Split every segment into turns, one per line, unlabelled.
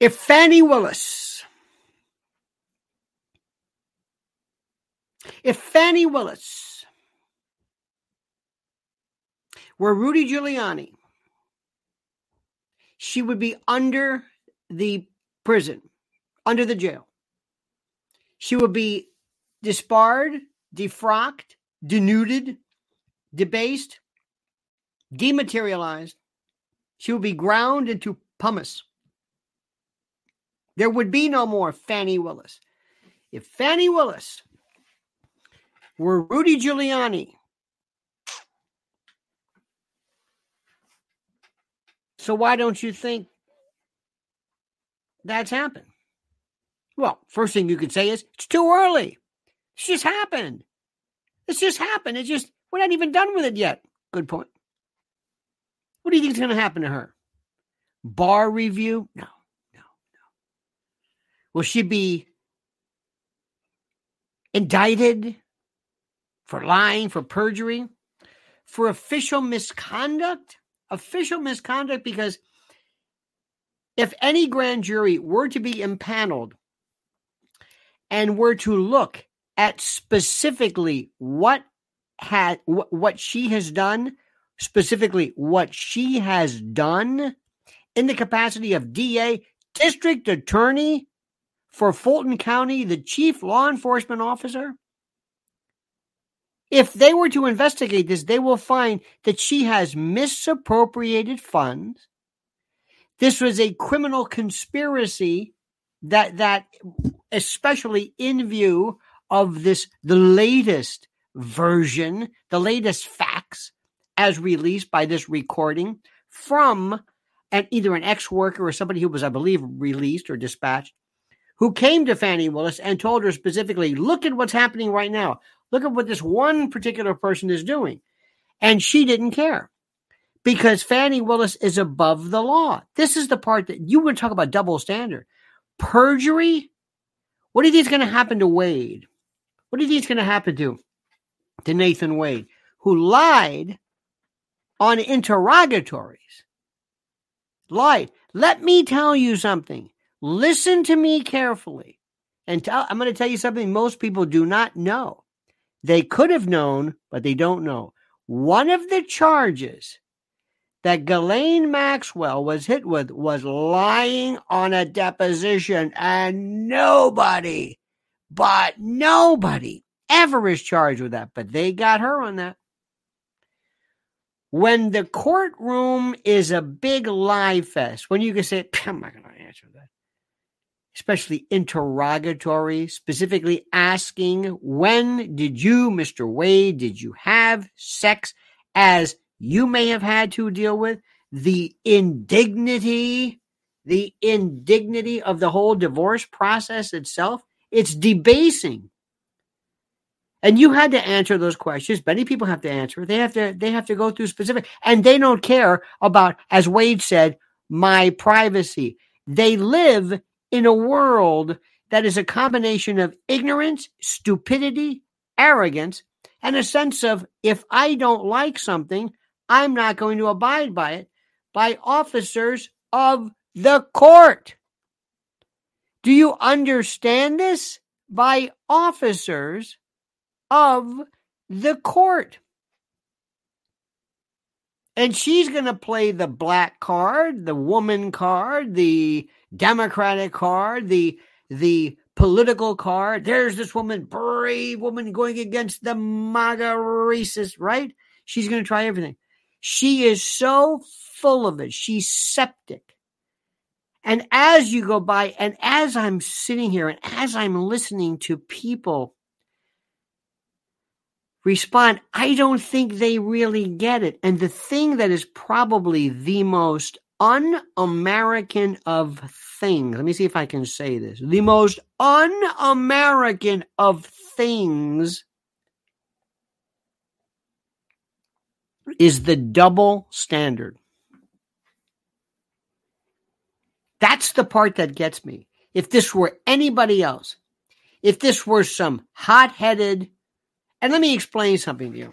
If Fani Willis, if Fani Willis were Rudy Giuliani, she would be under the prison, under the jail. She would be disbarred, defrocked, denuded, debased, dematerialized. She would be ground into pumice. There would be no more Fani Willis. If Fani Willis were Rudy Giuliani, so why don't you think that's happened? Well, first thing you could say is it's too early. It's just happened. It's just happened. It's just we're not even done with it yet. Good point. What do you think is going to happen to her? Bar review? No. Will she be indicted for lying, for perjury, for official misconduct? Official misconduct because if any grand jury were to be impaneled and were to look at specifically what had what she has done, specifically what she has done in the capacity of DA, district attorney for Fulton County, the chief law enforcement officer. If they were to investigate this, they will find that she has misappropriated funds. This was a criminal conspiracy that that especially in view of this the latest version, the latest facts as released by this recording from an, either an ex-worker or somebody who was, I believe, released or dispatched, who came to Fani Willis and told her specifically, look at what's happening right now. Look at what this one particular person is doing. And she didn't care because Fani Willis is above the law. This is the part that you would talk about double standard. Perjury. What do you think is going to happen to Wade? What do you think is going to happen to, to Nathan Wade, who lied on interrogatories? Lied. Let me tell you something. Listen to me carefully. And tell, I'm going to tell you something most people do not know. They could have known, but they don't know. One of the charges that Ghislaine Maxwell was hit with was lying on a deposition, and nobody, but nobody ever is charged with that. But they got her on that. When the courtroom is a big lie fest, when you can say, I'm not going to answer that, especially interrogatory, specifically asking, when did you, Mr. Wade, did you have sex as you may have had to deal with, the indignity, the indignity of the whole divorce process itself. It's debasing. And you had to answer those questions. Many people have to answer. They have to, they have to go through specific, and they don't care about, as Wade said, my privacy. They live in a world that is a combination of ignorance, stupidity, arrogance, and a sense of if I don't like something, I'm not going to abide by it by officers of the court. Do you understand this? By officers of the court. And she's going to play the black card, the woman card, the Democratic card, the the political card. There's this woman, brave woman going against the MAGA racist, right? She's going to try everything. She is so full of it. She's septic. And as you go by, and as I'm sitting here, and as I'm listening to people respond, I don't think they really get it. And the thing that is probably the most un American of things, let me see if I can say this the most un American of things is the double standard. That's the part that gets me. If this were anybody else, if this were some hot headed, and let me explain something to you.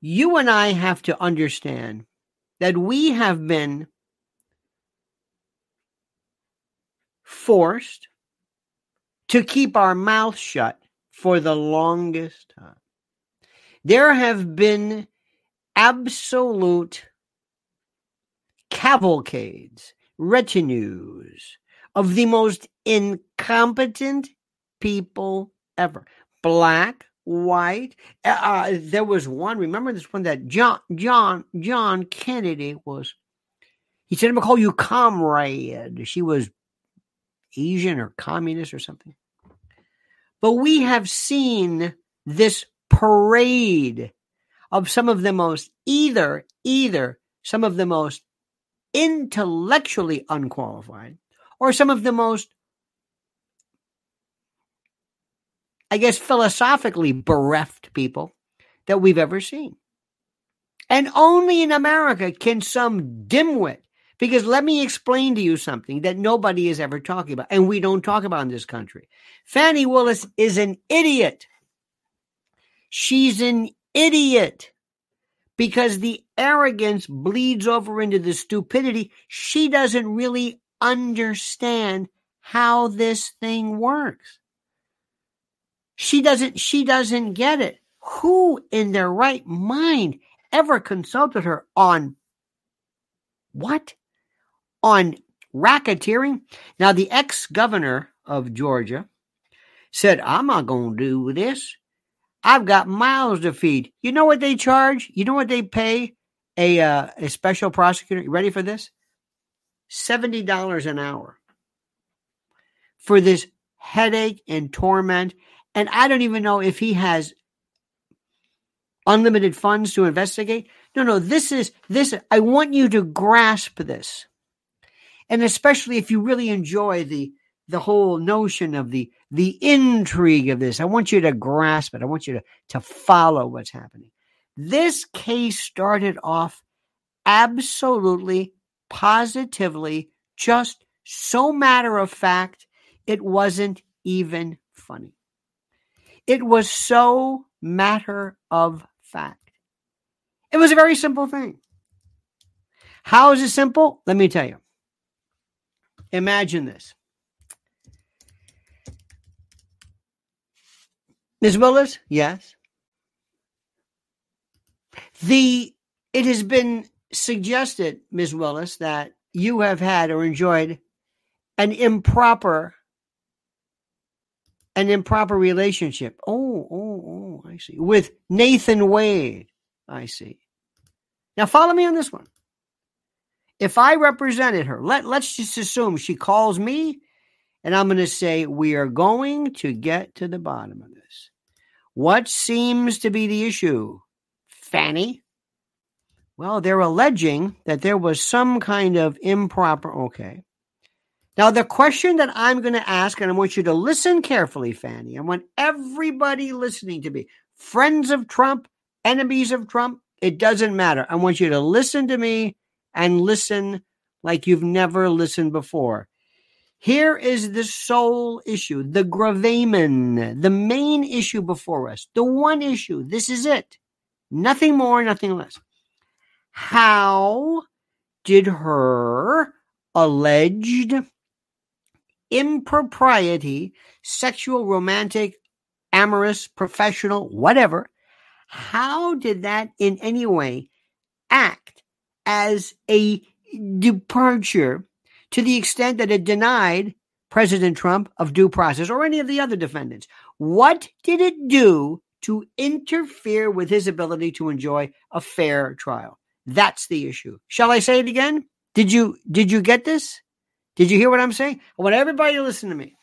You and I have to understand that we have been forced to keep our mouth shut for the longest time. There have been absolute cavalcades, retinues of the most incompetent people ever. Black, white. Uh, uh, there was one. Remember this one that John John John Kennedy was. He said, "I'm gonna call you comrade." She was Asian or communist or something. But we have seen this parade of some of the most either either some of the most intellectually unqualified or some of the most I guess, philosophically bereft people that we've ever seen. And only in America can some dimwit, because let me explain to you something that nobody is ever talking about, and we don't talk about in this country. Fani Willis is an idiot. She's an idiot because the arrogance bleeds over into the stupidity. She doesn't really understand how this thing works. She doesn't, she doesn't get it. Who in their right mind ever consulted her on what? On racketeering? Now, the ex governor of Georgia said, I'm not going to do this. I've got miles to feed. You know what they charge? You know what they pay a, uh, a special prosecutor? You ready for this? $70 an hour for this headache and torment and I don't even know if he has unlimited funds to investigate. No, no, this is this. I want you to grasp this. And especially if you really enjoy the the whole notion of the the intrigue of this, I want you to grasp it. I want you to, to follow what's happening. This case started off absolutely, positively, just so matter of fact, it wasn't even funny. It was so matter of fact. It was a very simple thing. How is it simple? Let me tell you. Imagine this. Ms. Willis, yes. The it has been suggested, Ms. Willis, that you have had or enjoyed an improper an improper relationship. Oh, oh, oh, I see. With Nathan Wade. I see. Now follow me on this one. If I represented her, let, let's just assume she calls me and I'm going to say, we are going to get to the bottom of this. What seems to be the issue? Fani? Well, they're alleging that there was some kind of improper, okay. Now, the question that I'm going to ask, and I want you to listen carefully, Fani. I want everybody listening to me friends of Trump, enemies of Trump, it doesn't matter. I want you to listen to me and listen like you've never listened before. Here is the sole issue, the gravamen, the main issue before us, the one issue. This is it. Nothing more, nothing less. How did her alleged impropriety, sexual, romantic, amorous, professional, whatever, how did that in any way act as a departure to the extent that it denied President Trump of due process or any of the other defendants? What did it do to interfere with his ability to enjoy a fair trial? That's the issue. Shall I say it again? Did you did you get this? Did you hear what I'm saying? I want everybody to listen to me.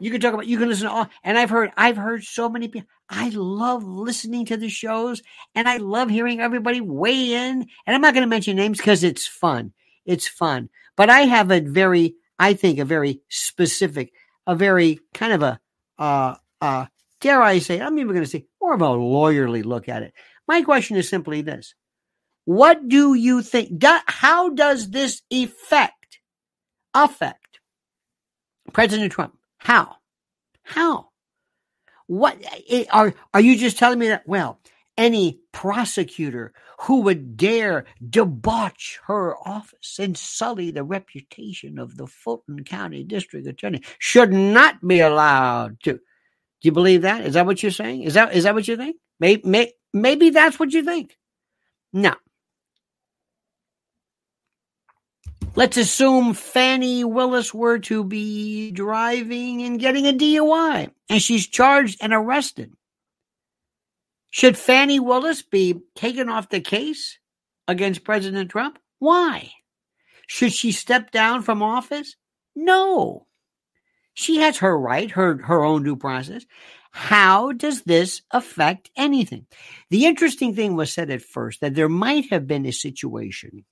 You can talk about you can listen to all and I've heard I've heard so many people I love listening to the shows and I love hearing everybody weigh in. And I'm not going to mention names because it's fun. It's fun. But I have a very, I think, a very specific, a very kind of a uh uh dare I say, I'm even going to say more of a lawyerly look at it. My question is simply this. What do you think? how does this effect affect President Trump? How? How? What eh, are are you just telling me that? Well, any prosecutor who would dare debauch her office and sully the reputation of the Fulton County District Attorney should not be allowed to. Do you believe that? Is that what you're saying? Is that is that what you think? Maybe, may, maybe that's what you think. No. Let's assume Fani Willis were to be driving and getting a DUI, and she's charged and arrested. Should Fani Willis be taken off the case against President Trump? Why? Should she step down from office? No. She has her right, her, her own due process. How does this affect anything? The interesting thing was said at first that there might have been a situation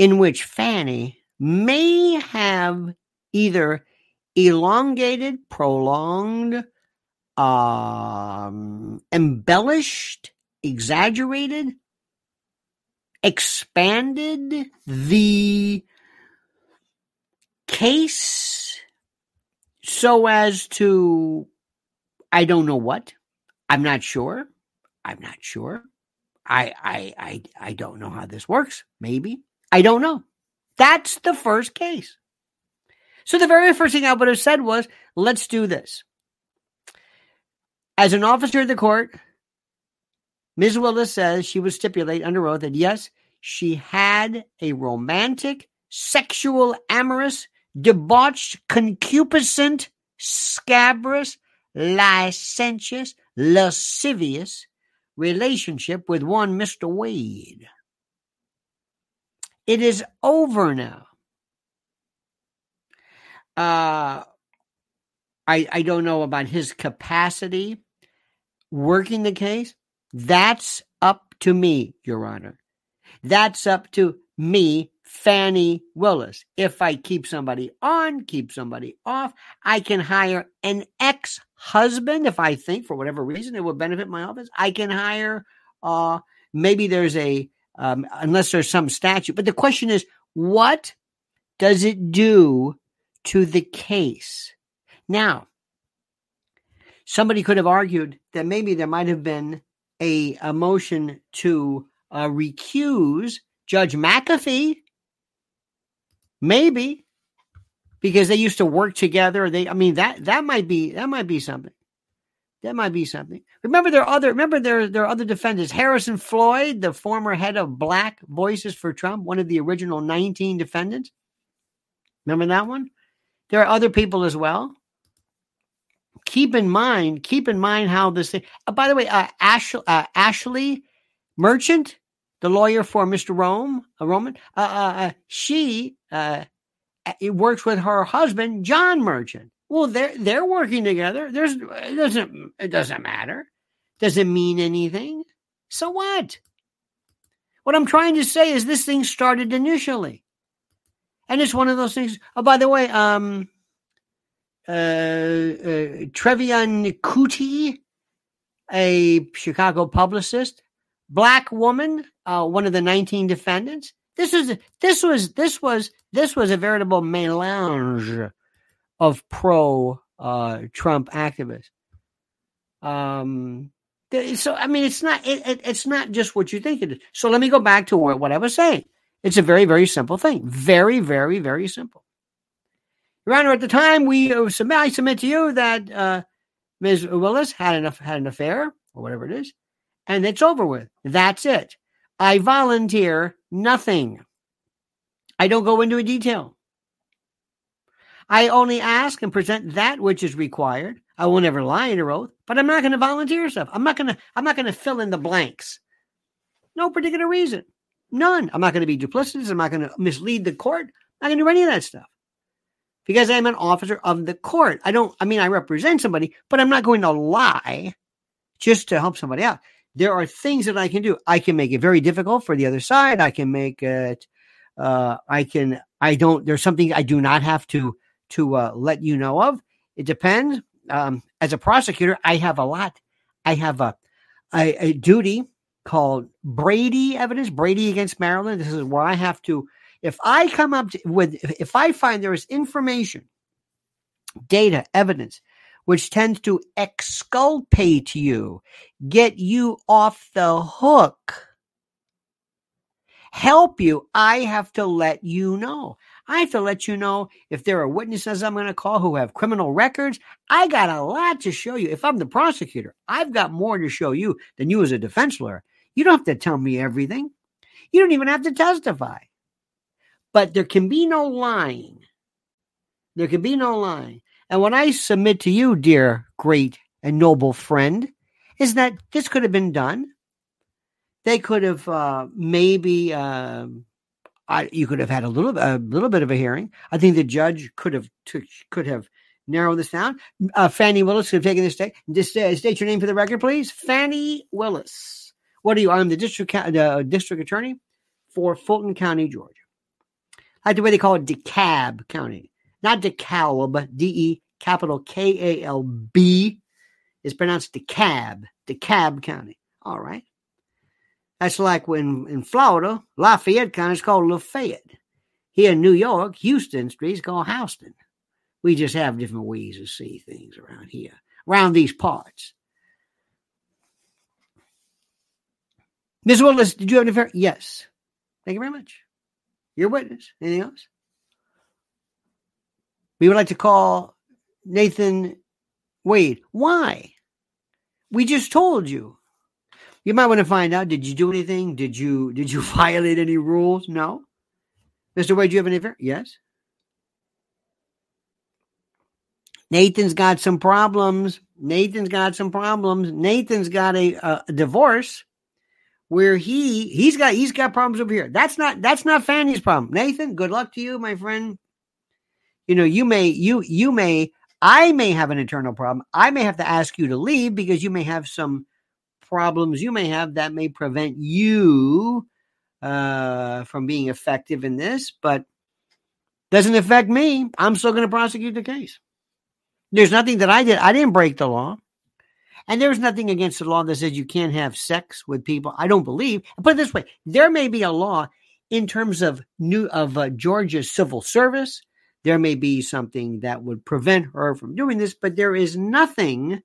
in which Fani may have either elongated, prolonged, um, embellished, exaggerated, expanded the case so as to, I don't know what. I'm not sure. I'm not sure. I, I, I, I don't know how this works. Maybe. I don't know. That's the first case. So the very first thing I would have said was, let's do this. As an officer of the court, Ms. Willis says she would stipulate under oath that yes, she had a romantic, sexual, amorous, debauched, concupiscent, scabrous, licentious, lascivious relationship with one Mr. Wade. It is over now. Uh, I, I don't know about his capacity working the case, that's up to me, Your Honor. That's up to me, Fani Willis. If I keep somebody on, keep somebody off, I can hire an ex husband if I think for whatever reason it will benefit my office. I can hire, uh, maybe there's a, um, unless there's some statute. But the question is, what does it do to the case? Now, somebody could have argued that maybe there might have been a, a motion to uh, recuse Judge McAfee. Maybe because they used to work together. They, I mean, that that might be that might be something. That might be something. Remember, there are other. Remember, there there are other defendants. Harrison Floyd, the former head of Black Voices for Trump, one of the original nineteen defendants. Remember that one? There are other people as well keep in mind, keep in mind how this. Uh, by the way, uh, Ash, uh, Ashley Merchant, the lawyer for Mr. Rome, a Roman, uh, uh, uh she works with her husband John Merchant. Well, they're they're working together. There's it doesn't it doesn't matter. Does it mean anything? So what? What I'm trying to say is this thing started initially. And it's one of those things. Oh, by the way, um, uh, uh, Trevian Kutti, a Chicago publicist, black woman, uh, one of the 19 defendants. This was this was this was this was a veritable melange of pro uh, Trump activists. Um, so I mean, it's not it, it, it's not just what you think it is. So let me go back to what, I was saying. It's a very very simple thing. Very very very simple. Your Honor, at the time we uh, submit, I submit to you that uh, Ms. Willis had an, had an affair or whatever it is, and it's over with. That's it. I volunteer nothing. I don't go into a detail. I only ask and present that which is required. I will never lie in a oath, but I'm not going to volunteer stuff. I'm not going to. I'm not going to fill in the blanks. No particular reason. None. I'm not going to be duplicitous. I'm not going to mislead the court. I'm not going to do any of that stuff because I'm an officer of the court. I don't, I mean, I represent somebody, but I'm not going to lie just to help somebody out. There are things that I can do. I can make it very difficult for the other side. I can make it, uh, I can, I don't, there's something I do not have to, to, uh, let you know of. It depends. Um, as a prosecutor, I have a lot. I have a, a, a duty called Brady evidence, Brady against Maryland. This is where I have to if I come up with, if I find there is information, data, evidence, which tends to exculpate you, get you off the hook, help you, I have to let you know. I have to let you know if there are witnesses I'm going to call who have criminal records. I got a lot to show you. If I'm the prosecutor, I've got more to show you than you as a defense lawyer. You don't have to tell me everything. You don't even have to testify. But there can be no lying. There can be no lying. And what I submit to you, dear great and noble friend, is that this could have been done. They could have uh, maybe uh, I, you could have had a little a little bit of a hearing. I think the judge could have could have narrowed this down. Uh, Fani Willis could have taken this state. Just uh, state your name for the record, please. Fani Willis. What are you? I'm the district uh, district attorney for Fulton County, Georgia. I like the way they call it DeKalb County, not DeKalb. D E capital K A L B is pronounced DeKalb. DeKalb County. All right. That's like when in Florida, Lafayette County is called Lafayette. Here in New York, Houston Street is called Houston. We just have different ways to see things around here, around these parts. Ms. Willis, did you have any? Fair yes. Thank you very much. Your witness. Anything else? We would like to call Nathan Wade. Why? We just told you you might want to find out did you do anything? Did you did you violate any rules? No. Mr. Wade, do you have any Yes. Nathan's got some problems. Nathan's got some problems. Nathan's got a, a, divorce where he he's got he's got problems over here. That's not that's not Fani's problem. Nathan, good luck to you, my friend. You know, you may you you may I may have an internal problem. I may have to ask you to leave because you may have some problems you may have that may prevent you uh, from being effective in this, but doesn't affect me. I'm still going to prosecute the case. There's nothing that I did. I didn't break the law. And there's nothing against the law that says you can't have sex with people. I don't believe. Put it this way: there may be a law in terms of new of uh, Georgia's civil service. There may be something that would prevent her from doing this, but there is nothing.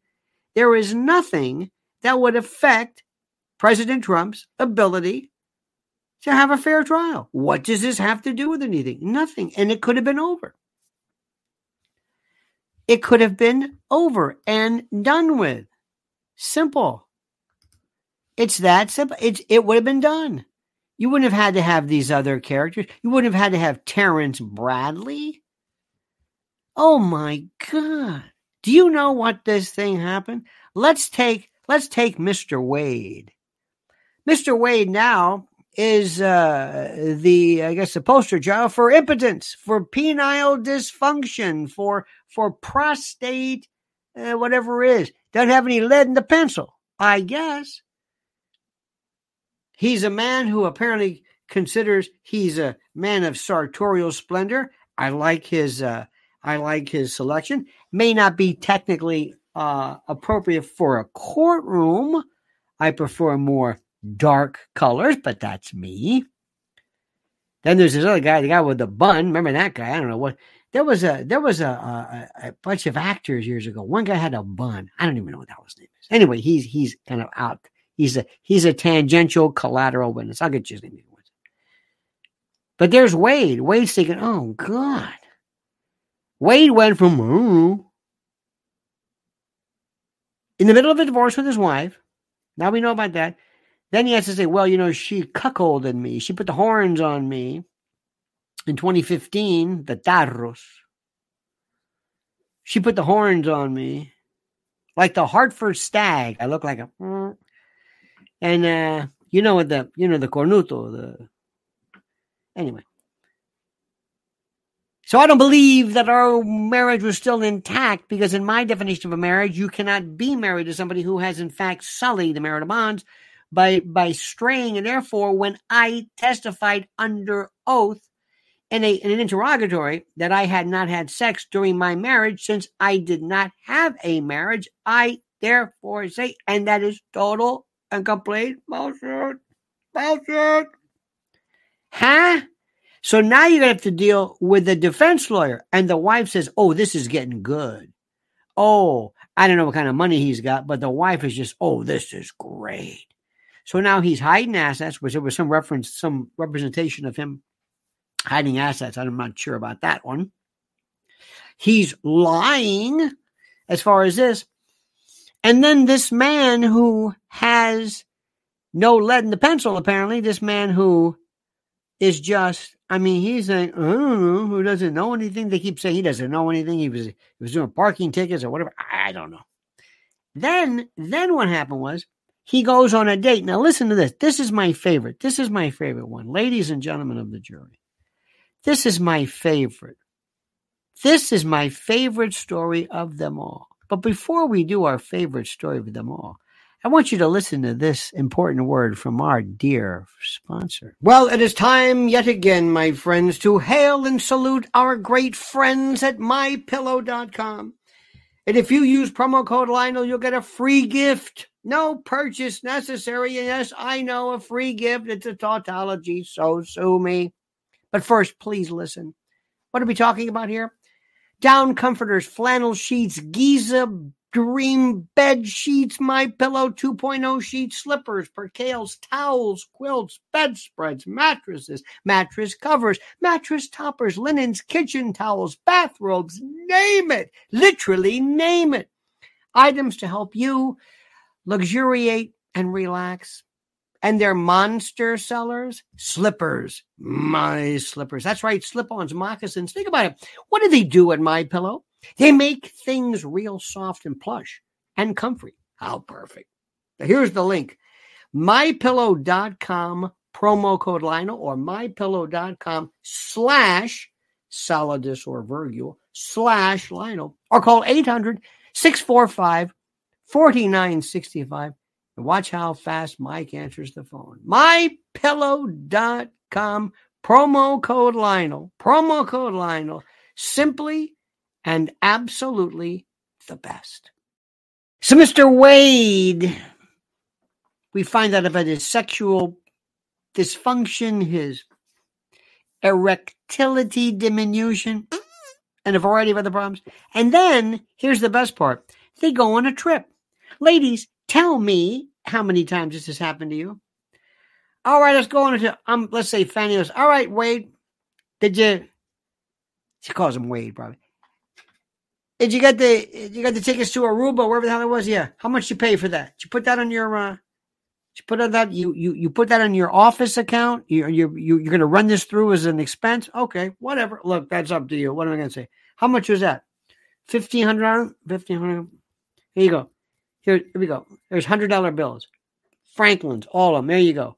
There is nothing that would affect President Trump's ability to have a fair trial. What does this have to do with anything? Nothing. And it could have been over. It could have been over and done with. Simple. It's that simple. It's, it would have been done. You wouldn't have had to have these other characters. You wouldn't have had to have Terrence Bradley. Oh my God. Do you know what this thing happened? Let's take Let's take Mr. Wade. Mr. Wade now is uh, the I guess the poster child for impotence, for penile dysfunction, for for prostate, uh, whatever it is. Doesn't have any lead in the pencil, I guess. He's a man who apparently considers he's a man of sartorial splendor. I like his uh, I like his selection. May not be technically uh, appropriate for a courtroom. I prefer more dark colors, but that's me. Then there's this other guy, the guy with the bun. Remember that guy? I don't know what. There was a there was a, a, a bunch of actors years ago. One guy had a bun. I don't even know what that was name is. Anyway, he's he's kind of out. He's a he's a tangential collateral witness. I'll get you his name. But there's Wade. Wade's thinking, oh God. Wade went from in the middle of a divorce with his wife. Now we know about that. Then he has to say, well, you know, she cuckolded me. She put the horns on me. In 2015, the tarros. She put the horns on me. Like the Hartford stag. I look like a. And, uh, you know, what the, you know, the cornuto, the. Anyway. So I don't believe that our marriage was still intact because, in my definition of a marriage, you cannot be married to somebody who has, in fact, sullied the marital bonds by by straying. And therefore, when I testified under oath in, a, in an interrogatory that I had not had sex during my marriage, since I did not have a marriage, I therefore say, and that is total and complete bullshit. Bullshit. Huh? So now you're going to have to deal with the defense lawyer. And the wife says, Oh, this is getting good. oh, I don't know what kind of money he's got, but the wife is just, oh, this is great. So now he's hiding assets, which there was some reference, some representation of him hiding assets. I'm not sure about that one. He's lying as far as this. And then this man who has no lead in the pencil, apparently, this man who is just, I mean, he's like, I know, who doesn't know anything. They keep saying he doesn't know anything. He was he was doing parking tickets or whatever. I don't know. Then, then what happened was he goes on a date. Now listen to this. This is my favorite. This is my favorite one. Ladies and gentlemen of the jury. This is my favorite. This is my favorite story of them all. But before we do our favorite story of them all, I want you to listen to this important word from our dear sponsor. Well, it is time yet again, my friends, to hail and salute our great friends at mypillow.com. And if you use promo code Lionel, you'll get a free gift. No purchase necessary. And yes, I know a free gift. It's a tautology, so sue me. But first, please listen. What are we talking about here? Down comforters, flannel sheets, Giza Dream bed sheets, My Pillow 2.0 sheets, slippers, percales, towels, quilts, bedspreads, mattresses, mattress covers, mattress toppers, linens, kitchen towels, bathrobes, name it. Literally name it. Items to help you luxuriate and relax. And they're monster sellers, slippers, my slippers. That's right, slip-ons, moccasins. Think about it. What do they do at My Pillow? They make things real soft and plush and comfy. How perfect. Now here's the link mypillow.com promo code Lionel or mypillow.com slash solidus or virgule slash Lionel or call 800 645 4965 watch how fast Mike answers the phone. Mypillow.com promo code Lionel. Promo code Lionel. Simply and absolutely the best. So, Mr. Wade, we find out about his sexual dysfunction, his erectility diminution, and a variety of other problems. And then, here's the best part they go on a trip. Ladies, tell me how many times this has happened to you. All right, let's go on to, um, let's say Fani goes, all right, Wade, did you, she calls him Wade probably. Did you get the you got the tickets to Aruba, wherever the hell it was? Yeah. How much you pay for that? Did you put that on your uh you put on that you you you put that on your office account? You you you you're gonna run this through as an expense? Okay, whatever. Look, that's up to you. What am I gonna say? How much was that? Fifteen hundred. Fifteen hundred. Here you go. Here, here we go. There's hundred dollar bills. Franklin's, all of them. There you go.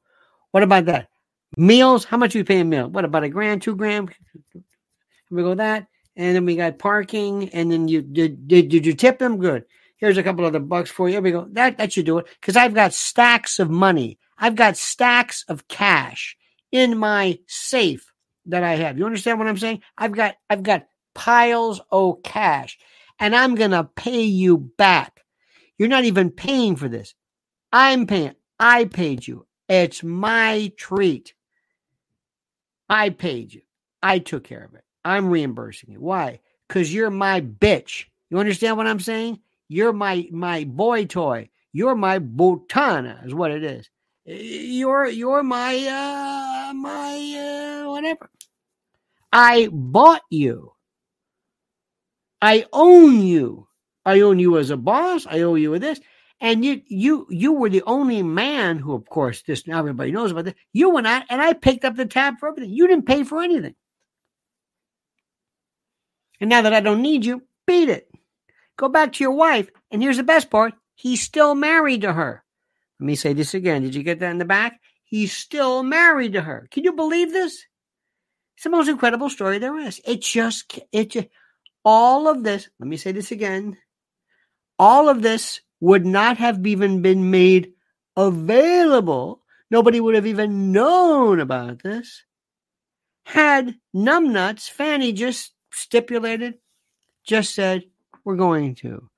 What about that? Meals? How much are you paying meal? What about a grand, two grand? Here we go that and then we got parking, and then you did did, did you tip them? Good. Here's a couple other bucks for you. Here we go. That that should do it because I've got stacks of money. I've got stacks of cash in my safe that I have. You understand what I'm saying? I've got I've got piles of cash, and I'm gonna pay you back. You're not even paying for this. I'm paying. I paid you. It's my treat. I paid you. I took care of it. I'm reimbursing you. Why? Because you're my bitch. You understand what I'm saying? You're my my boy toy. You're my botana is what it is. You're you're my uh my uh whatever. I bought you. I own you. I own you as a boss. I owe you this. And you you you were the only man who, of course, this now everybody knows about this. You went out and I picked up the tab for everything. You didn't pay for anything. And now that I don't need you, beat it. Go back to your wife. And here's the best part he's still married to her. Let me say this again. Did you get that in the back? He's still married to her. Can you believe this? It's the most incredible story there is. It just, it just, all of this, let me say this again. All of this would not have even been made available. Nobody would have even known about this had numbnuts Fani just stipulated, just said, we're going to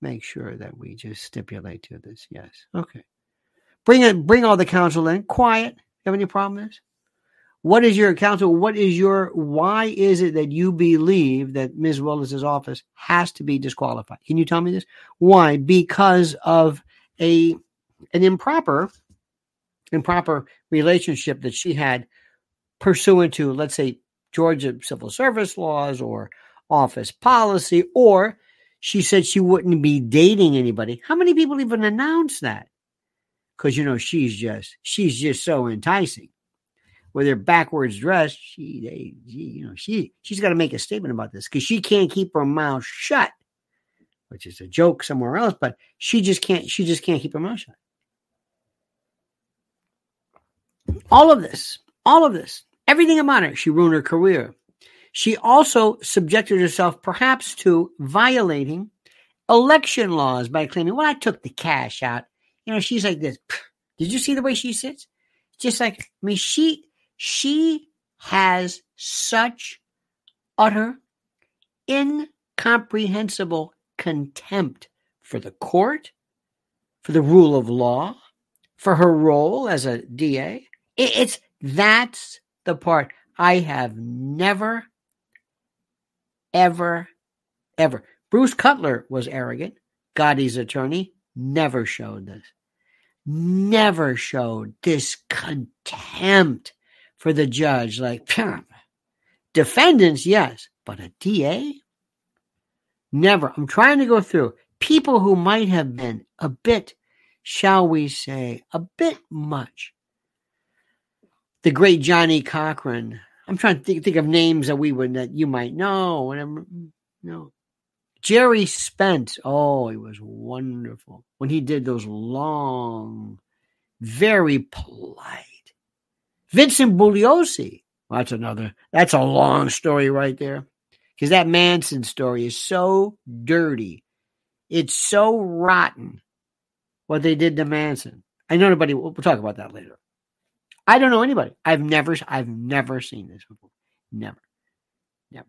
make sure that we just stipulate to this. Yes. Okay. Bring it, bring all the counsel in. Quiet. You have any problem with this? What is your counsel? What is your why is it that you believe that Ms. Willis's office has to be disqualified? Can you tell me this? Why? Because of a an improper improper relationship that she had pursuant to, let's say, Georgia civil service laws or office policy, or she said she wouldn't be dating anybody. How many people even announce that? Because you know she's just she's just so enticing. With her backwards dress, she, they, she you know she she's got to make a statement about this because she can't keep her mouth shut, which is a joke somewhere else. But she just can't she just can't keep her mouth shut. All of this, all of this, everything about her, she ruined her career. She also subjected herself perhaps to violating election laws by claiming, well, I took the cash out. You know, she's like this. Did you see the way she sits? Just like, I mean, she, she has such utter, incomprehensible contempt for the court, for the rule of law, for her role as a DA. It's that's the part I have never ever, ever. Bruce Cutler was arrogant. Gotti's attorney never showed this. Never showed this contempt for the judge. Like, defendants, yes, but a DA? Never. I'm trying to go through people who might have been a bit, shall we say, a bit much. The great Johnnie Cochran, I'm trying to think, think of names that we would that you might know. Whatever. No. Gerry Spence. Oh, he was wonderful when he did those long, very polite. Vincent Bugliosi. Well, that's another. That's a long story right there, because that Manson story is so dirty. It's so rotten. What they did to Manson. I know nobody. We'll talk about that later. I don't know anybody. I've never I've never seen this before. Never. Never.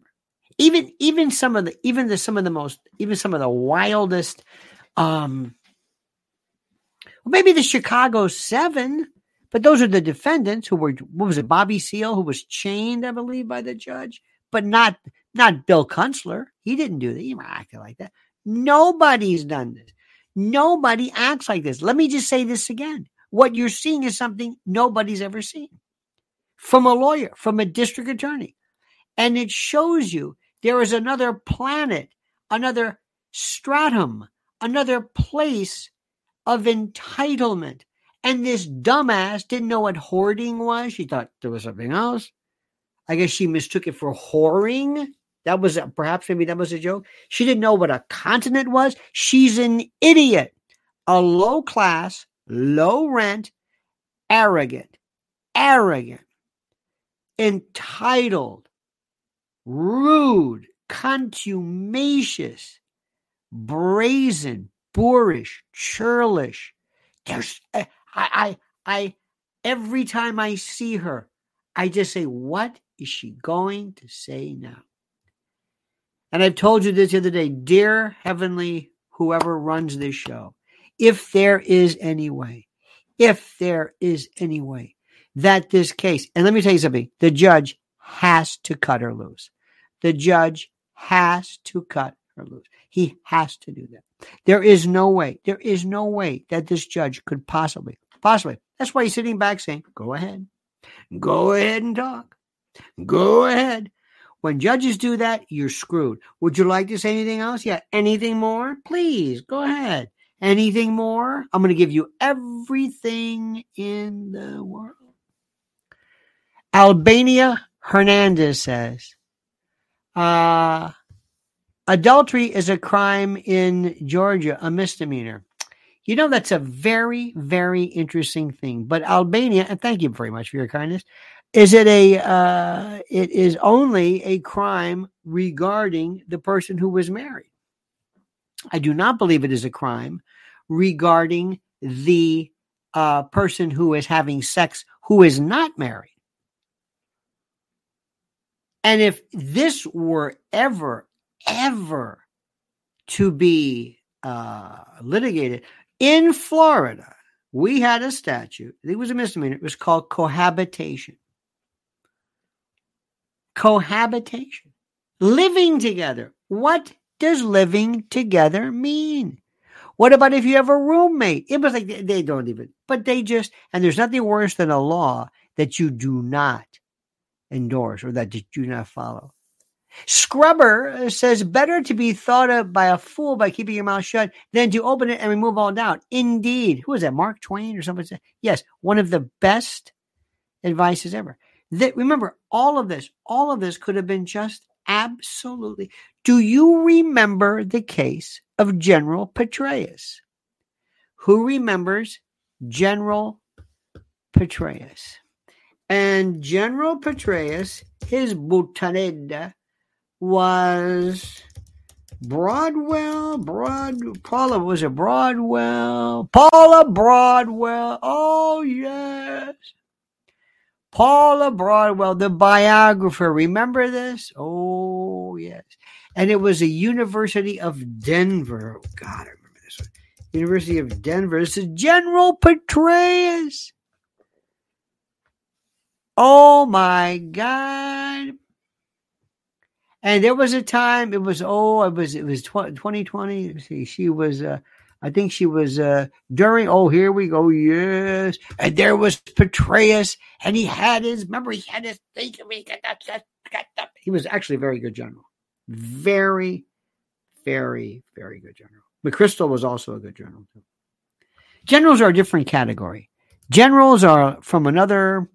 Even even some of the even the some of the most even some of the wildest um well, maybe the Chicago 7, but those are the defendants who were what was it mm-hmm. Bobby Seale, who was chained I believe by the judge, but not not Bill Kunstler. He didn't do that. He acted like that. Nobody's done this. Nobody acts like this. Let me just say this again. What you're seeing is something nobody's ever seen from a lawyer, from a district attorney. And it shows you there is another planet, another stratum, another place of entitlement. And this dumbass didn't know what hoarding was. She thought there was something else. I guess she mistook it for whoring. That was a, perhaps maybe that was a joke. She didn't know what a continent was. She's an idiot, a low class, low rent, arrogant, arrogant, entitled, rude, contumacious, brazen, boorish, churlish. There's, eh, I, I, I, every time I see her, I just say, what is she going to say now? And I've told you this the other day, dear heavenly, whoever runs this show, if there is any way, if there is any way that this case, and let me tell you something, the judge has to cut her loose. The judge has to cut her loose. He has to do that. There is no way, there is no way that this judge could possibly, possibly. That's why he's sitting back saying, go ahead, go ahead and talk. Go ahead. When judges do that, you're screwed. Would you like to say anything else? Yeah. Anything more? Please go ahead. Anything more? I'm going to give you everything in the world. Albania Hernandez says, uh, adultery is a crime in Georgia, a misdemeanor. You know, that's a very, very interesting thing. But Albania, and thank you very much for your kindness, is it a, uh, it is only a crime regarding the person who was married. I do not believe it is a crime regarding the uh, person who is having sex who is not married. And if this were ever, ever to be uh, litigated in Florida, we had a statute. It was a misdemeanor. It was called cohabitation. cohabitation, living together. What does living together mean? What about if you have a roommate? It was like they don't even, but they just, and there's nothing worse than a law that you do not endorse or that you do not follow. Scrubber says better to be thought of by a fool by keeping your mouth shut than to open it and remove all doubt. Indeed. Who is that? Mark Twain or something? Yes, one of the best advices ever. That remember, all of this, all of this could have been just absolutely. Do you remember the case of General Petraeus? Who remembers General Petraeus? And General Petraeus, his butaneda was Broadwell, Broad, Paula, was it Broadwell? Paula Broadwell. Oh, yes. Paula Broadwell, the biographer. Remember this? Oh, yes. And it was a University of Denver. Oh, God, I remember this one. University of Denver. This is General Petraeus. Oh, my God. And there was a time, it was, oh, it was, it was 2020. See, she was, uh, I think she was uh, during. Oh, here we go. Yes, and there was Petraeus, and he had his. Remember, he had his thing. He was actually a very good general. Very, very, very good general. McChrystal was also a good general too. Generals are a different category. Generals are from another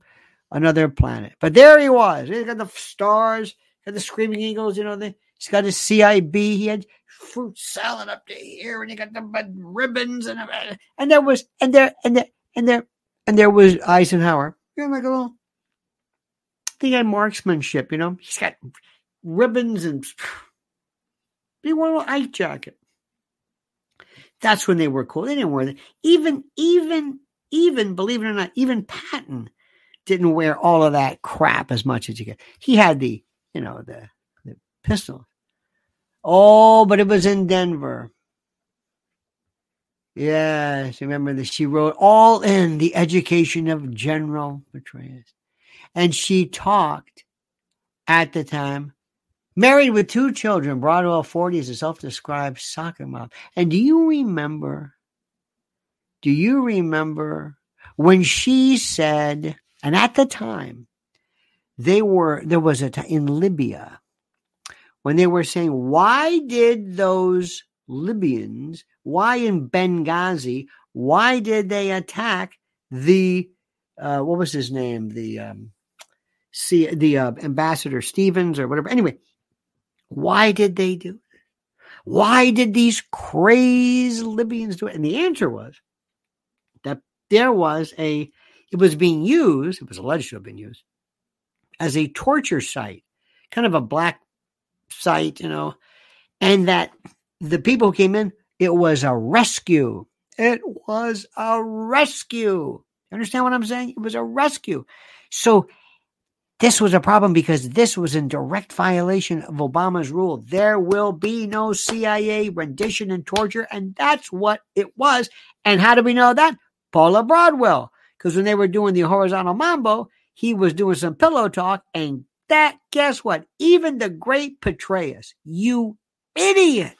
another planet. But there he was. He got the stars, got the screaming eagles. You know, he's got his CIB. He had fruit salad up to here, and he got the ribbons, and uh, and there was and there and there and there and there was Eisenhower. You know, like a little. He had marksmanship. You know, he's got ribbons and he wore a little jacket. That's when they were cool. They didn't wear that. Even even even believe it or not, even Patton didn't wear all of that crap as much as you get. He had the you know the the pistol Oh, but it was in Denver. Yes, remember that she wrote all in the education of General Petraeus. And she talked at the time, married with two children, Broadwell 40 as a self-described soccer mom. And do you remember, do you remember when she said, and at the time, they were, there was a time in Libya, when they were saying, why did those Libyans, why in Benghazi, why did they attack the, uh, what was his name? The, um, see, the uh, ambassador Stevens or whatever. Anyway, why did they do it? Why did these crazed Libyans do it? And the answer was that there was a, it was being used, it was alleged to have been used as a torture site, kind of a black site, you know, and that the people who came in, it was a rescue. It was a rescue. You understand what I'm saying? It was a rescue. So this was a problem because this was in direct violation of Obama's rule. There will be no CIA rendition and torture. And that's what it was. And how do we know that? Paula Broadwell. Because when they were doing the horizontal mambo, he was doing some pillow talk and that, guess what? Even the great Petraeus, you idiot.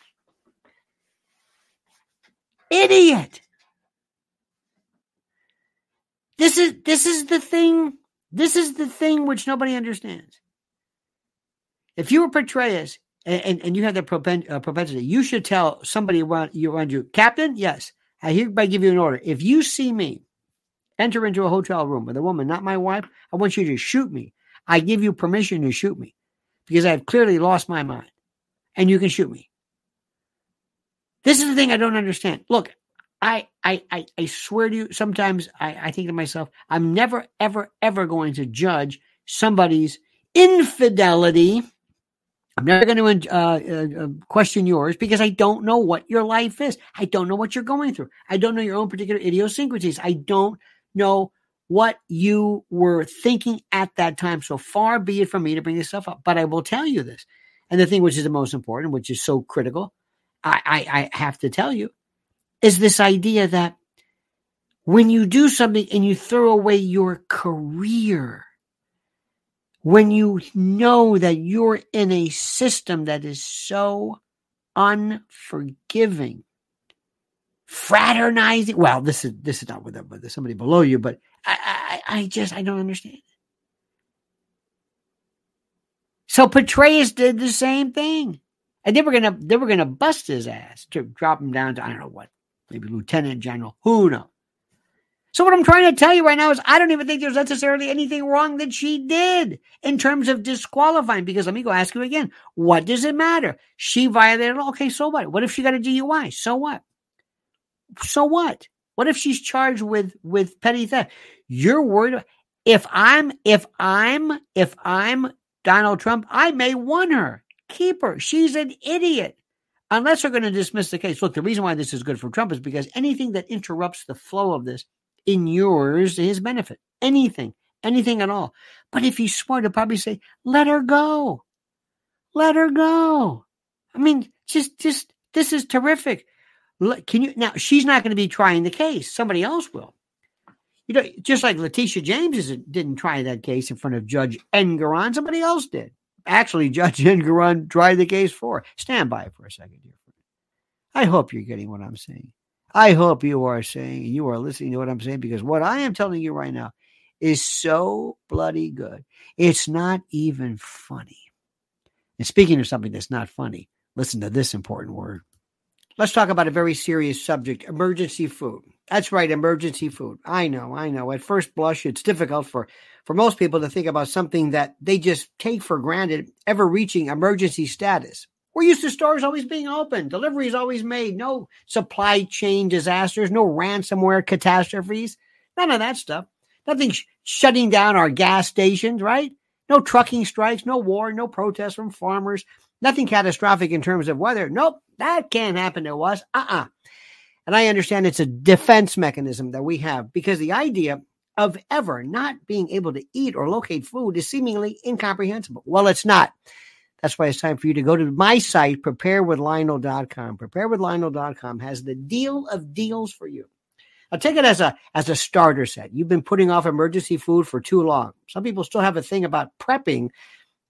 Idiot. This is this is the thing. This is the thing which nobody understands. If you were Petraeus and, and, and you have that uh, propensity, you should tell somebody you, around you, Captain, yes, I hereby give you an order. If you see me enter into a hotel room with a woman, not my wife, I want you to shoot me I give you permission to shoot me because I've clearly lost my mind and you can shoot me. This is the thing I don't understand. Look, I I I, I swear to you, sometimes I, I think to myself, I'm never, ever, ever going to judge somebody's infidelity. I'm never going to uh, uh, uh, question yours because I don't know what your life is. I don't know what you're going through. I don't know your own particular idiosyncrasies. I don't know what you were thinking at that time. So far be it from me to bring this stuff up, but I will tell you this. And the thing which is the most important, which is so critical, I, I, I have to tell you, is this idea that when you do something and you throw away your career, when you know that you're in a system that is so unforgiving, fraternizing. Well, this is this is not with, them, but there's somebody below you, but I, I, I just I don't understand. So Petraeus did the same thing, and they were gonna they were gonna bust his ass to drop him down to I don't know what, maybe lieutenant general. Who knows? So what I'm trying to tell you right now is I don't even think there's necessarily anything wrong that she did in terms of disqualifying. Because let me go ask you again. What does it matter? She violated. Okay, so what? What if she got a DUI? So what? So what? What if she's charged with with petty theft? You're worried if I'm if I'm if I'm Donald Trump, I may want her. Keep her. She's an idiot. Unless they're going to dismiss the case. Look, the reason why this is good for Trump is because anything that interrupts the flow of this inures his benefit. Anything, anything at all. But if he's smart, he'll probably say, let her go. Let her go. I mean, just, just, this is terrific. Can you, now she's not going to be trying the case. Somebody else will. You know, just like Letitia James didn't try that case in front of Judge Engoron, somebody else did. Actually, Judge Engoron tried the case for. Stand by for a second, dear friend. I hope you're getting what I'm saying. I hope you are saying, and you are listening to what I'm saying, because what I am telling you right now is so bloody good. It's not even funny. And speaking of something that's not funny, listen to this important word. Let's talk about a very serious subject emergency food. That's right, emergency food. I know, I know. At first blush, it's difficult for, for most people to think about something that they just take for granted ever reaching emergency status. We're used to stores always being open, deliveries always made, no supply chain disasters, no ransomware catastrophes, none of that stuff. Nothing sh- shutting down our gas stations, right? No trucking strikes, no war, no protests from farmers, nothing catastrophic in terms of weather. Nope, that can't happen to us. Uh uh-uh. uh And I understand it's a defense mechanism that we have because the idea of ever not being able to eat or locate food is seemingly incomprehensible. Well, it's not. That's why it's time for you to go to my site, preparewithlionel.com. Preparewithlionel.com has the deal of deals for you. Now take it as a as a starter set. You've been putting off emergency food for too long. Some people still have a thing about prepping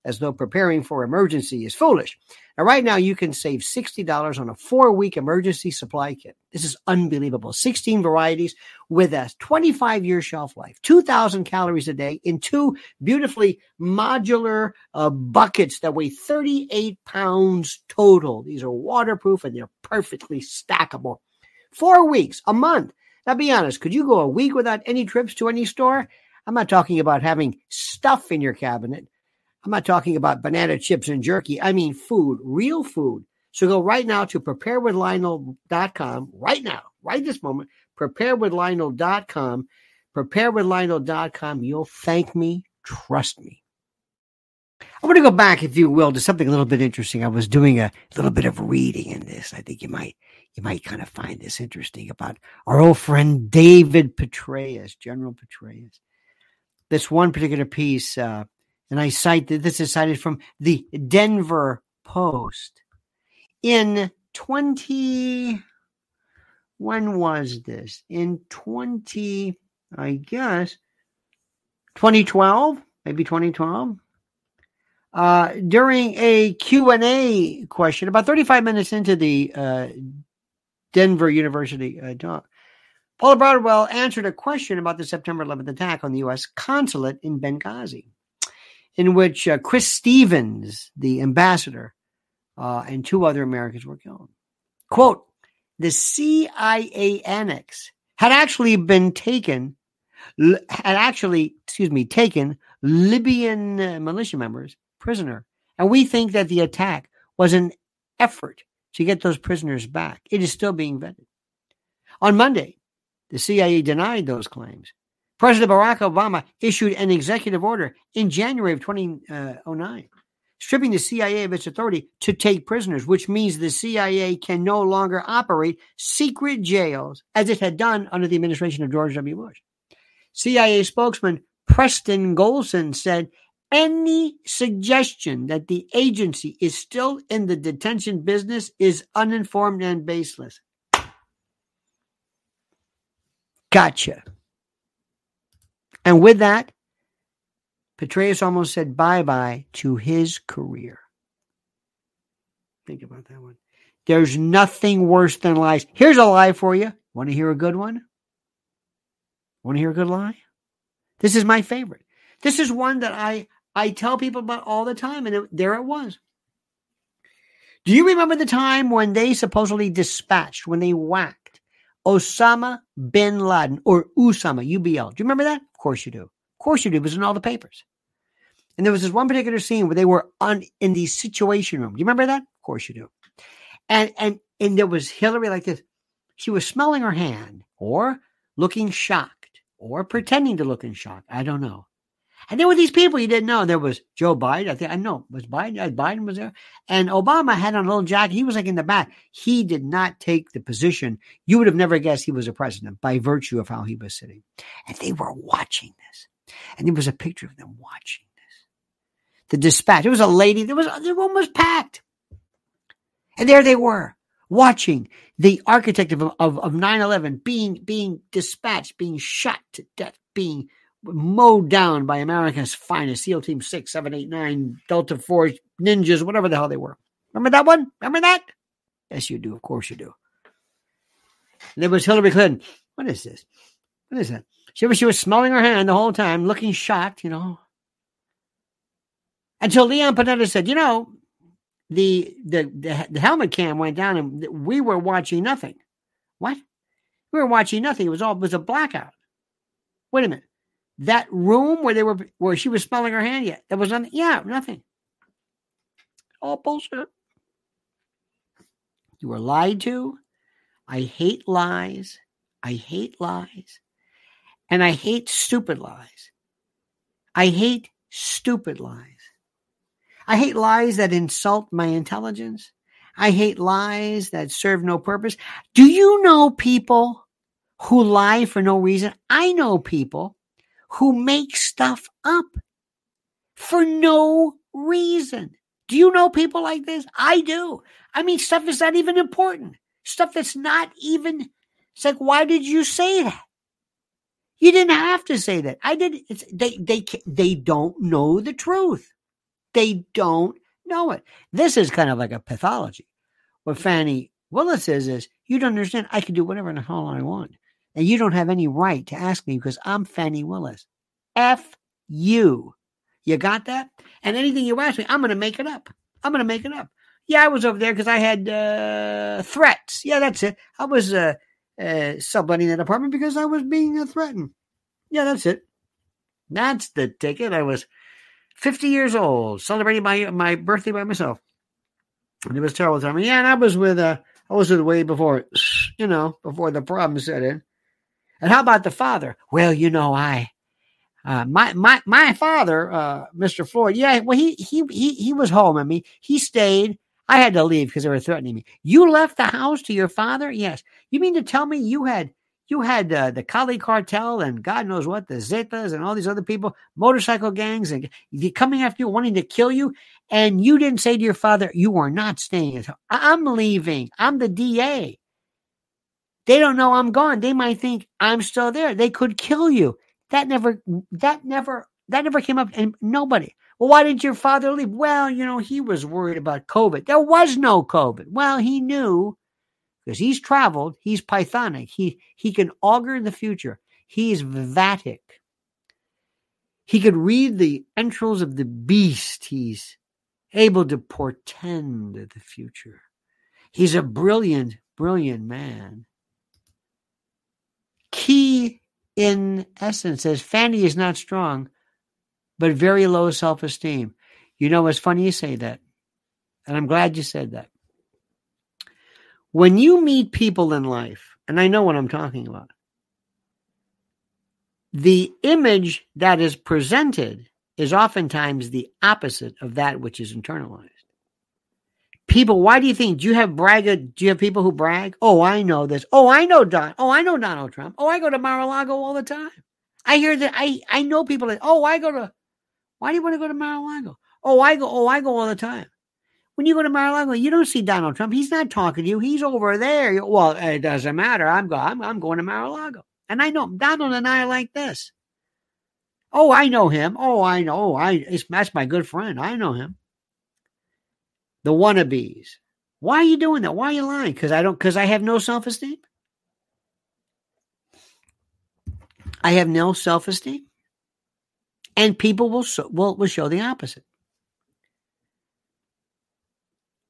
as though preparing for emergency is foolish. Now, right now, you can save $60 on a four week emergency supply kit. This is unbelievable. 16 varieties with a 25 year shelf life, 2,000 calories a day in two beautifully modular uh, buckets that weigh 38 pounds total. These are waterproof and they're perfectly stackable. Four weeks, a month. Now, be honest, could you go a week without any trips to any store? I'm not talking about having stuff in your cabinet. I'm not talking about banana chips and jerky. I mean food, real food. So go right now to preparewithlionel.com right now, right this moment, preparewithlionel.com, preparewithlionel.com. You'll thank me. Trust me. I want to go back, if you will, to something a little bit interesting. I was doing a little bit of reading in this. I think you might, you might kind of find this interesting about our old friend David Petraeus, General Petraeus. This one particular piece, uh, and I cite that this is cited from the Denver Post. In 20, when was this? In 20, I guess, 2012, maybe 2012. Uh, during a Q&A question, about 35 minutes into the uh, Denver University uh, talk, Paula Broadwell answered a question about the September 11th attack on the U.S. consulate in Benghazi in which uh, Chris Stevens, the ambassador, uh, and two other Americans were killed. Quote, the CIA annex had actually been taken, had actually, excuse me, taken Libyan militia members prisoner. And we think that the attack was an effort to get those prisoners back. It is still being vetted. On Monday, the CIA denied those claims President Barack Obama issued an executive order in January of 2009, uh, stripping the CIA of its authority to take prisoners, which means the CIA can no longer operate secret jails as it had done under the administration of George W. Bush. CIA spokesman Preston Golson said any suggestion that the agency is still in the detention business is uninformed and baseless. Gotcha. And with that, Petraeus almost said bye bye to his career. Think about that one. There's nothing worse than lies. Here's a lie for you. Want to hear a good one? Want to hear a good lie? This is my favorite. This is one that I I tell people about all the time, and it, there it was. Do you remember the time when they supposedly dispatched, when they whacked Osama bin Laden or Usama, UBL? Do you remember that? Of course you do. Of course you do. It was in all the papers. And there was this one particular scene where they were on in the situation room. Do you remember that? Of course you do. And and and there was Hillary like this. She was smelling her hand or looking shocked or pretending to look in shock. I don't know. And there were these people you didn't know. There was Joe Biden. I think I know was Biden. Biden was there, and Obama had on a little jacket. He was like in the back. He did not take the position. You would have never guessed he was a president by virtue of how he was sitting. And they were watching this, and there was a picture of them watching this. The dispatch. It was a lady. There was the room was packed, and there they were watching the architect of of, of 9-11 being being dispatched, being shot to death, being mowed down by America's finest SEAL Team 6, 7, 8, 9, Delta Force, ninjas, whatever the hell they were. Remember that one? Remember that? Yes, you do. Of course you do. And there was Hillary Clinton. What is this? What is that? She was, she was smelling her hand the whole time, looking shocked, you know. Until Leon Panetta said, you know, the, the, the, the helmet cam went down and we were watching nothing. What? We were watching nothing. It was all it was a blackout. Wait a minute. That room where they were where she was smelling her hand yet. That was nothing. Yeah, nothing. All bullshit. You were lied to. I hate lies. I hate lies. And I hate stupid lies. I hate stupid lies. I hate lies that insult my intelligence. I hate lies that serve no purpose. Do you know people who lie for no reason? I know people who make stuff up for no reason. Do you know people like this? I do. I mean, stuff that's not even important. Stuff that's not even, it's like, why did you say that? You didn't have to say that. I did. It's, they, they, they don't know the truth. They don't know it. This is kind of like a pathology. What Fani Willis is, is you don't understand. I can do whatever in the hell I want. And you don't have any right to ask me because I'm Fani Willis. F you. You got that? And anything you ask me, I'm going to make it up. I'm going to make it up. Yeah, I was over there because I had uh, threats. Yeah, that's it. I was uh, uh, subletting that apartment because I was being uh, threatened. Yeah, that's it. That's the ticket. I was 50 years old, celebrating my my birthday by myself. And it was terrible time. Yeah, and I was with uh I was with way before you know, before the problem set in. And how about the father? Well, you know, I uh, my my my father, uh, Mr. Floyd, yeah, well he he he he was home. I mean, he stayed. I had to leave because they were threatening me. You left the house to your father? Yes. You mean to tell me you had you had uh, the Cali cartel and God knows what, the Zetas and all these other people, motorcycle gangs, and coming after you, wanting to kill you. And you didn't say to your father, You are not staying at home. I'm leaving. I'm the DA. They don't know I'm gone. They might think I'm still there. They could kill you. That never, that never, that never came up. And nobody. Well, why did your father leave? Well, you know, he was worried about COVID. There was no COVID. Well, he knew because he's traveled, he's pythonic, he he can augur the future. He's Vatic. He could read the entrails of the beast. He's able to portend the future. He's a brilliant, brilliant man. Key in essence says Fani is not strong, but very low self esteem. You know, it's funny you say that. And I'm glad you said that. When you meet people in life, and I know what I'm talking about, the image that is presented is oftentimes the opposite of that which is internalized. People, why do you think? Do you have brag? Do you have people who brag? Oh, I know this. Oh, I know Don. Oh, I know Donald Trump. Oh, I go to Mar-a-Lago all the time. I hear that. I I know people that. Oh, I go to. Why do you want to go to Mar-a-Lago? Oh, I go. Oh, I go all the time. When you go to Mar-a-Lago, you don't see Donald Trump. He's not talking to you. He's over there. Well, it doesn't matter. I'm going. I'm, I'm going to Mar-a-Lago, and I know Donald and I like this. Oh, I know him. Oh, I know. Oh, I that's my good friend. I know him. The wannabes. Why are you doing that? Why are you lying? Because I don't. Because I have no self esteem. I have no self esteem, and people will will will show the opposite.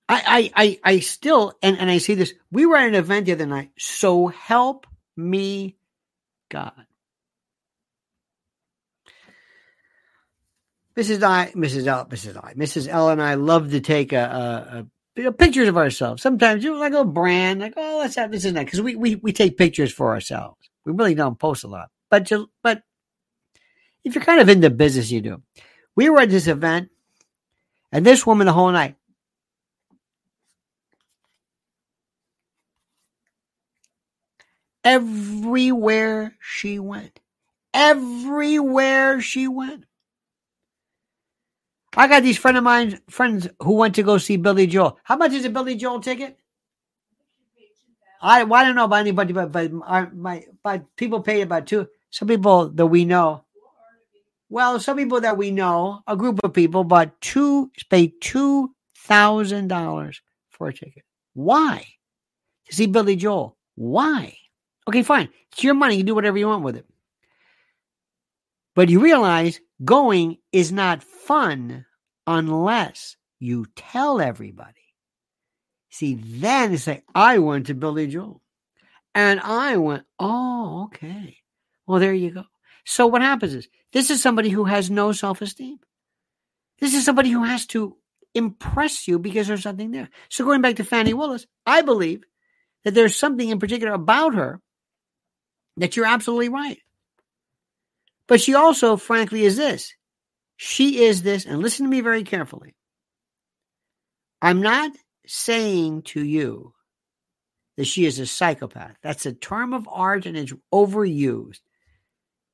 I, I, I, I still, and, and I see this. We were at an event the other night. So help me God. Mrs. I, Mrs. L, Mrs. I, Mrs. L and I love to take a, a, a pictures of ourselves. Sometimes you know, like a little brand, like oh, let's have this and that, because we, we we take pictures for ourselves. We really don't post a lot, but you, but if you're kind of in the business, you do. We were at this event, and this woman the whole night, everywhere she went. Everywhere she went. I got these friend of mine, friends who went to go see Billy Joel. How much is a Billy Joel ticket? I, well, I don't know about anybody, but but our, my but people paid about two. Some people that we know. Well, some people that we know, a group of people, but two paid two thousand dollars for a ticket. Why? To see Billy Joel. Why? Okay, fine. It's your money. You do whatever you want with it. But you realize going is not fun unless you tell everybody. See, then it's like, I went to Billy Joel. And I went, oh, okay. Well, there you go. So what happens is this is somebody who has no self esteem. This is somebody who has to impress you because there's something there. So going back to Fani Willis, I believe that there's something in particular about her that you're absolutely right. But she also, frankly, is this. She is this, and listen to me very carefully. I'm not saying to you that she is a psychopath. That's a term of art and it's overused.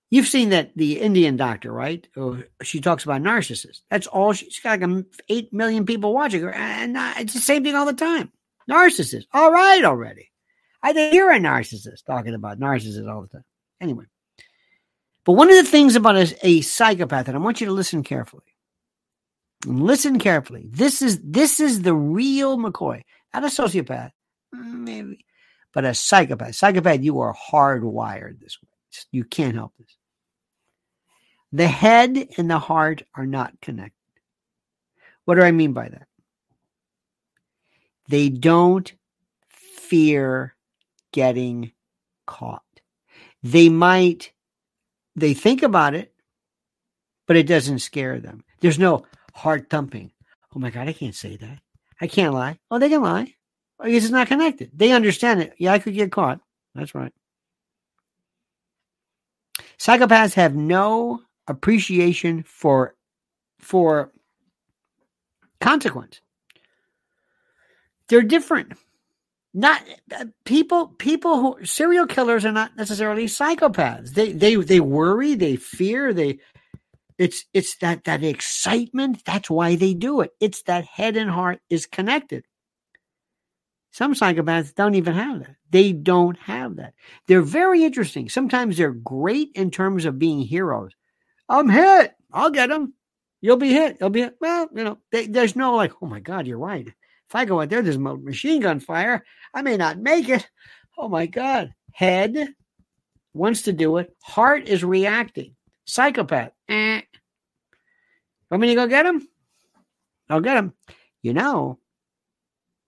You've seen that the Indian doctor, right? Oh, she talks about narcissists. That's all she, she's got like eight million people watching her, and uh, it's the same thing all the time. Narcissist. All right, already. I think you're a narcissist talking about narcissists all the time. Anyway. But one of the things about a, a psychopath, and I want you to listen carefully. Listen carefully. This is this is the real McCoy, not a sociopath, maybe, but a psychopath. Psychopath, you are hardwired this way. You can't help this. The head and the heart are not connected. What do I mean by that? They don't fear getting caught. They might, they think about it, but it doesn't scare them. There's no heart thumping. Oh my God, I can't say that. I can't lie. Oh, they can lie. I guess it's not connected. They understand it. Yeah, I could get caught. That's right. Psychopaths have no appreciation for for consequence. They're different not uh, people people who serial killers are not necessarily psychopaths. They they they worry they fear they it's it's that that excitement that's why they do it. It's that head and heart is connected. Some psychopaths don't even have that. They don't have that. They're very interesting. Sometimes they're great in terms of being heroes. I'm hit. I'll get them you'll be hit. You'll be hit. well you know they, there's no like oh my god you're right if I go out there, there's machine gun fire. I may not make it. Oh my God. Head wants to do it. Heart is reacting. Psychopath. Eh. Want me to go get him? I'll get him. You know,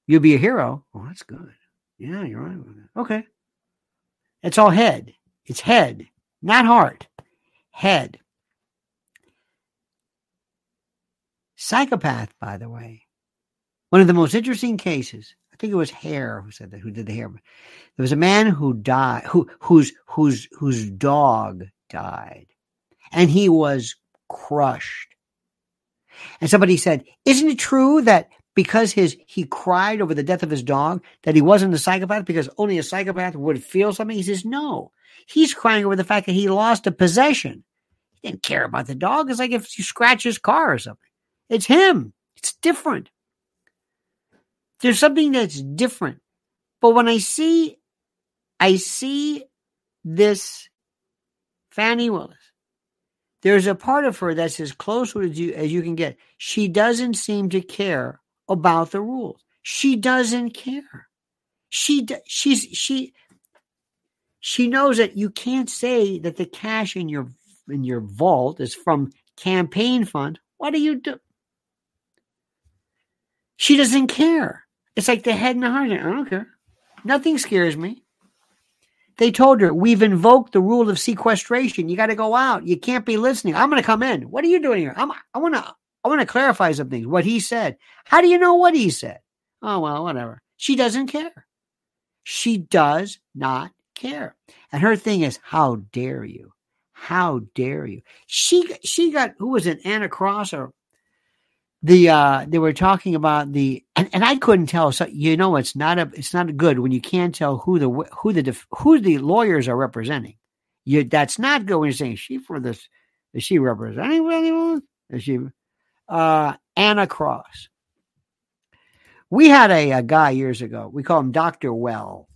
you'll be a hero. Oh, that's good. Yeah, you're right. Okay. It's all head. It's head, not heart. Head. Psychopath, by the way, one of the most interesting cases, I think it was Hare who said that, who did the hair. There was a man who died, who whose whose whose dog died, and he was crushed. And somebody said, "Isn't it true that because his he cried over the death of his dog that he wasn't a psychopath because only a psychopath would feel something?" He says, "No, he's crying over the fact that he lost a possession. He didn't care about the dog. It's like if you scratch his car or something. It's him. It's different." There's something that's different. But when I see, I see this Fani Willis, there's a part of her that's as close as you as you can get. She doesn't seem to care about the rules. She doesn't care. She she's she she knows that you can't say that the cash in your in your vault is from campaign fund. What do you do? She doesn't care. It's like the head and the heart. I don't care. Nothing scares me. They told her, We've invoked the rule of sequestration. You got to go out. You can't be listening. I'm going to come in. What are you doing here? I'm, I want to. I want to clarify some things. What he said. How do you know what he said? Oh, well, whatever. She doesn't care. She does not care. And her thing is, how dare you? How dare you? She she got who was it, Anna Cross or the uh they were talking about the and, and I couldn't tell. So you know, it's not a it's not good when you can't tell who the who the def, who the lawyers are representing. You that's not good when you're saying she for this is she representing anyone? Is she uh Anna Cross? We had a, a guy years ago. We call him Doctor Well,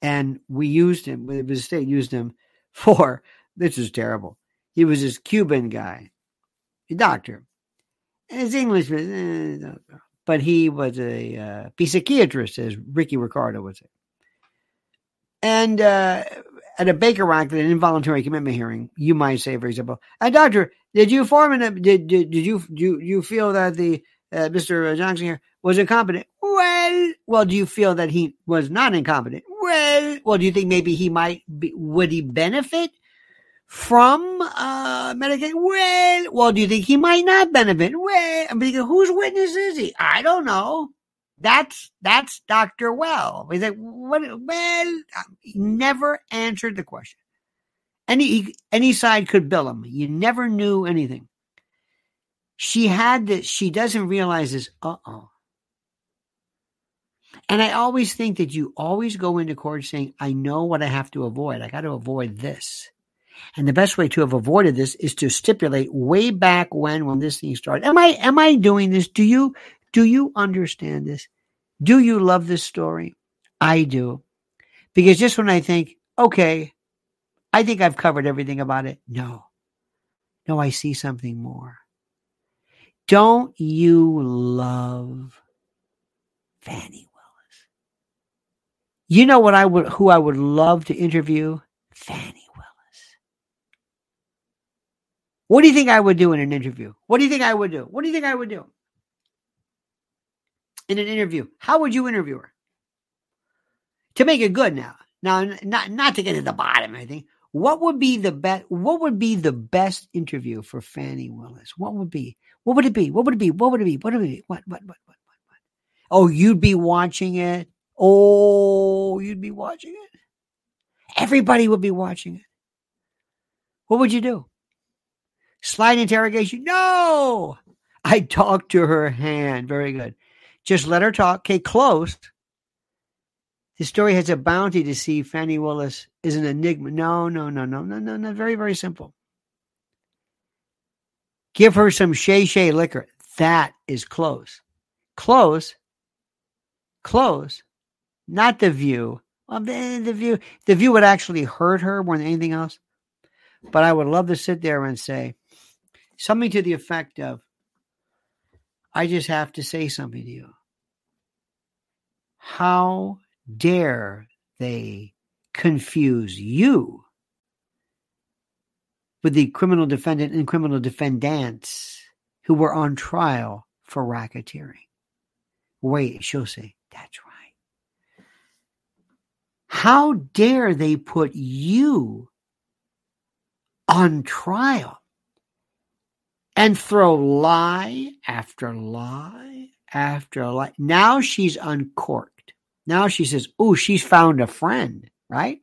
and we used him. The state used him for this is terrible. He was this Cuban guy, a doctor his English was, eh, but he was a uh, psychiatrist, as Ricky Ricardo would say. And uh, at a Baker Act, an involuntary commitment hearing, you might say, for example, uh, doctor, did you form an, did, did, did you, do you feel that the, uh, Mr. Johnson here was incompetent? Well, well, do you feel that he was not incompetent? Well, well, do you think maybe he might be, would he benefit from uh, Medicaid? Well, well, do you think he might not benefit? Well, I'm thinking, whose witness is he? I don't know. That's that's Doctor Well. He's like, what? Well, he never answered the question. Any any side could bill him. You never knew anything. She had this. She doesn't realize this. Uh oh. And I always think that you always go into court saying, I know what I have to avoid. I got to avoid this. And the best way to have avoided this is to stipulate way back when, when this thing started. Am I, am I doing this? Do you, do you understand this? Do you love this story? I do. Because just when I think, okay, I think I've covered everything about it. No, no, I see something more. Don't you love Fani Willis? You know what I would, who I would love to interview? Fani what do you think I would do in an interview? What do you think I would do? What do you think I would do in an interview? How would you interview her? To make it good now. Now, not not to get to the bottom, I think. What would be the best? What would be the best interview for Fani Willis? What would be? What would it be? What would it be? What would it be? What would it be? What? What? What? What? What? what? Oh, you'd be watching it. Oh, you'd be watching it. Everybody would be watching it. What would you do? Slide interrogation. No. I talked to her hand. Very good. Just let her talk. Okay, close. The story has a bounty to see Fani Willis is an enigma. No, no, no, no, no, no, no. Very, very simple. Give her some Shay Shay liquor. That is close. Close. Close. Not the view. Well, the, the view. The view would actually hurt her more than anything else. But I would love to sit there and say, something to the effect of, I just have to say something to you. How dare they confuse you with the criminal defendant and criminal defendants who were on trial for racketeering? Wait, she'll say, that's right. How dare they put you on trial and throw lie after lie after lie. Now she's uncorked. Now she says, Oh, she's found a friend, right?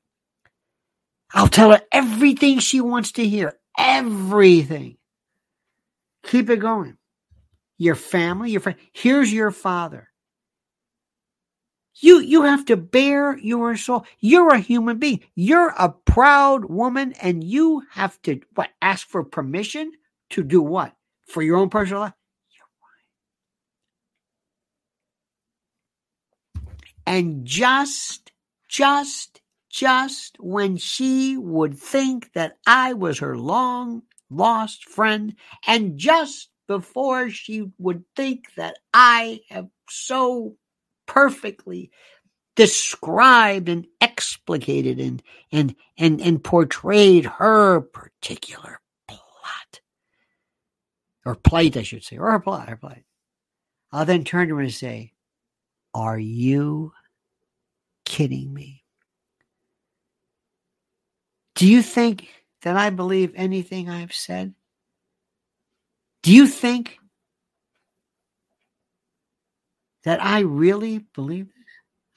I'll tell her everything she wants to hear. Everything. Keep it going. Your family, your friend. Here's your father. You you have to bear your soul. You're a human being. You're a proud woman, and you have to what ask for permission to do what? For your own personal life? And just, just, just when she would think that I was her long lost friend. And just before she would think that I have so perfectly described and explicated and and and and portrayed her particular or plight, I should say, or plot, her plight. I'll then turn to her and say, "Are you kidding me? Do you think that I believe anything I've said? Do you think that I really believe this?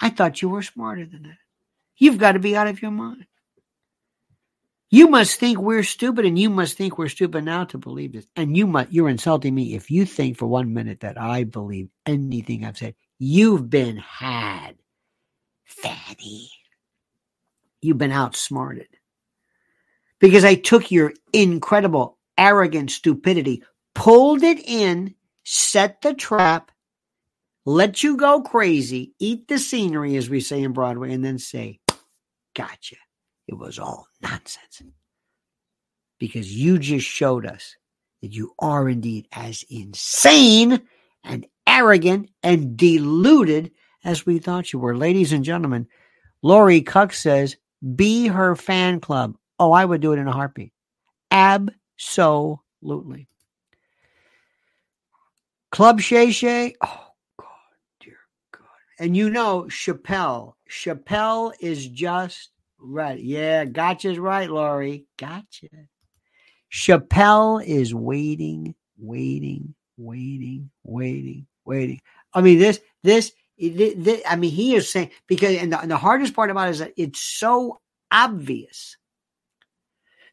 I thought you were smarter than that. You've got to be out of your mind. You must think we're stupid, and you must think we're stupid now to believe this. And you must, you're insulting me if you think for one minute that I believe anything I've said. You've been had, fatty. You've been outsmarted. Because I took your incredible, arrogant stupidity, pulled it in, set the trap, let you go crazy, eat the scenery, as we say in Broadway, and then say, Gotcha. It was all nonsense. Because you just showed us that you are indeed as insane and arrogant and deluded as we thought you were. Ladies and gentlemen, Lori Cuck says, be her fan club. Oh, I would do it in a heartbeat. Absolutely. Club Shay Shay. Oh, God, dear God. and you know Chappelle. Chappelle is just right. Yeah, gotcha's right, Laurie. Gotcha. Chappelle is waiting, waiting, waiting, waiting, waiting. I mean, this, this, this I mean, he is saying because, and the, and the hardest part about it is that it's so obvious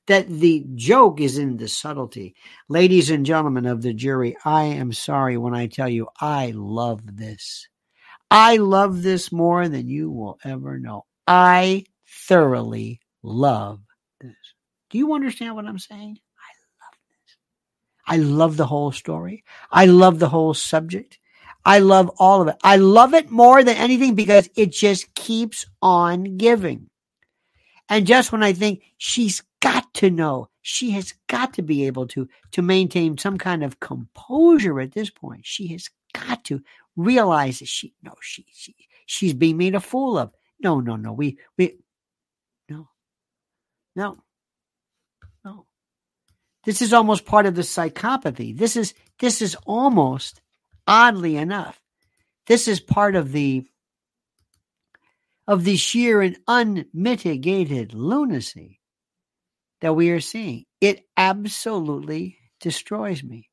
that the joke is in the subtlety. Ladies and gentlemen of the jury, I am sorry when I tell you I love this. I love this more than you will ever know. I thoroughly love this. Do you understand what I'm saying? I love this. I love the whole story. I love the whole subject. I love all of it. I love it more than anything because it just keeps on giving. And just when I think she's got to know, she has got to be able to, to maintain some kind of composure at this point. She has got to realize that she no she she she's being made a fool of. No, no, no. We we. No. No. This is almost part of the psychopathy. This is this is almost oddly enough. This is part of the of the sheer and unmitigated lunacy that we are seeing. It absolutely destroys me.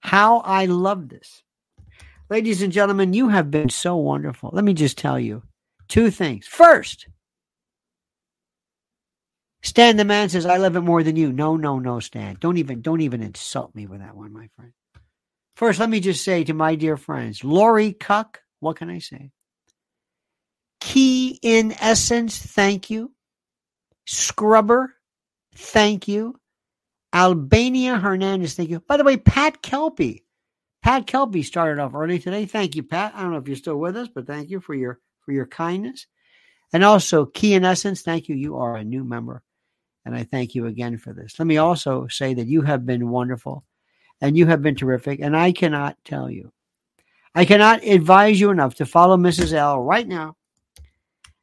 How I love this. Ladies and gentlemen, you have been so wonderful. Let me just tell you two things. First, Stan the man says, I love it more than you. No, no, no, Stan. Don't even don't even insult me with that one, my friend. First, let me just say to my dear friends, Lori Cuck, what can I say? Key in essence, thank you. Scrubber, thank you. Albania Hernandez, thank you. By the way, Pat Kelpie, Pat Kelpie started off early today. Thank you, Pat. I don't know if you're still with us, but thank you for your for your kindness. And also, Key in Essence, thank you. You are a new member. And I thank you again for this. Let me also say that you have been wonderful and you have been terrific. And I cannot tell you, I cannot advise you enough to follow Mrs. L right now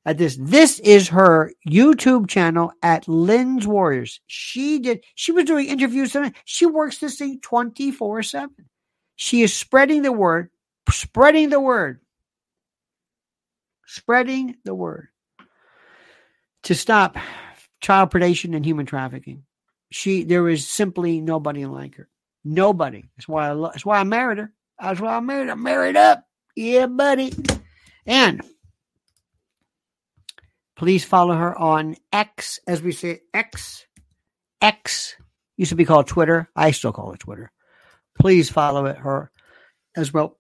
at this. This is her YouTube channel at Lynn's Warriors. She did, she was doing interviews tonight. She works this thing 24 7. She is spreading the word, spreading the word, spreading the word to stop child predation and human trafficking. She, there is simply nobody like her. Nobody. That's why I. That's why I married her. That's why I married her. Married up. Yeah, buddy. And please follow her on X, as we say, X. X used to be called Twitter. I still call it Twitter. Please follow it, her as well.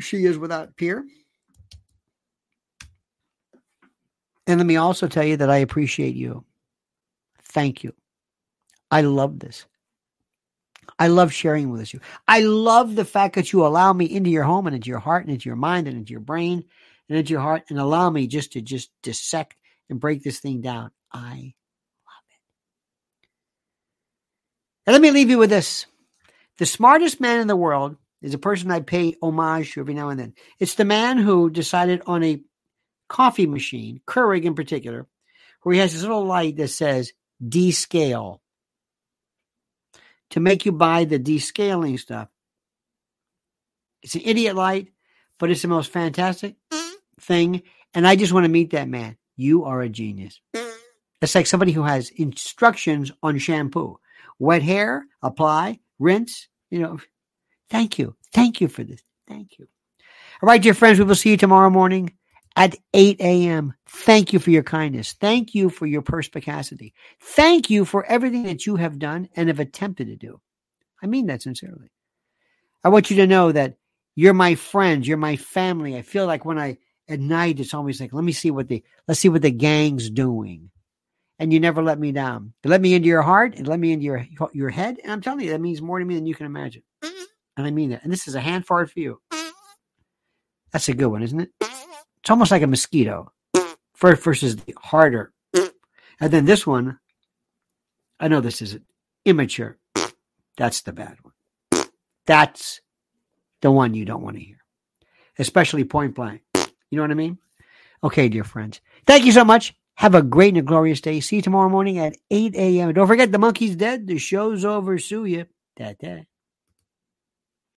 She is without peer. And let me also tell you that I appreciate you. Thank you. I love this. I love sharing with you. I love the fact that you allow me into your home and into your heart and into your mind and into your brain and into your heart and allow me just to just dissect and break this thing down. I love it. And let me leave you with this. The smartest man in the world is a person I pay homage to every now and then. It's the man who decided on a coffee machine, Keurig in particular, where he has this little light that says descale to make you buy the descaling stuff. It's an idiot light, but it's the most fantastic thing. And I just want to meet that man. You are a genius. It's like somebody who has instructions on shampoo. Wet hair, apply, rinse, you know. Thank you. Thank you for this. Thank you. All right, dear friends, we will see you tomorrow morning at 8 a.m. Thank you for your kindness. Thank you for your perspicacity. Thank you for everything that you have done and have attempted to do. I mean that sincerely. I want you to know that you're my friends. You're my family. I feel like when I, at night, it's always like, let me see what the, let's see what the gang's doing. And you never let me down. You let me into your heart and let me into your, your head. And I'm telling you, that means more to me than you can imagine. Mm-hmm. And I mean that. And this is a hand fart for you. Mm-hmm. That's a good one, isn't it? It's almost like a mosquito. First versus the harder. And then this one, I know this is immature. That's the bad one. That's the one you don't want to hear, especially point blank. You know what I mean? Okay, dear friends. Thank you so much. Have a great and a glorious day. See you tomorrow morning at 8 a.m. Don't forget, the monkey's dead. The show's over. Sue you. Da, da.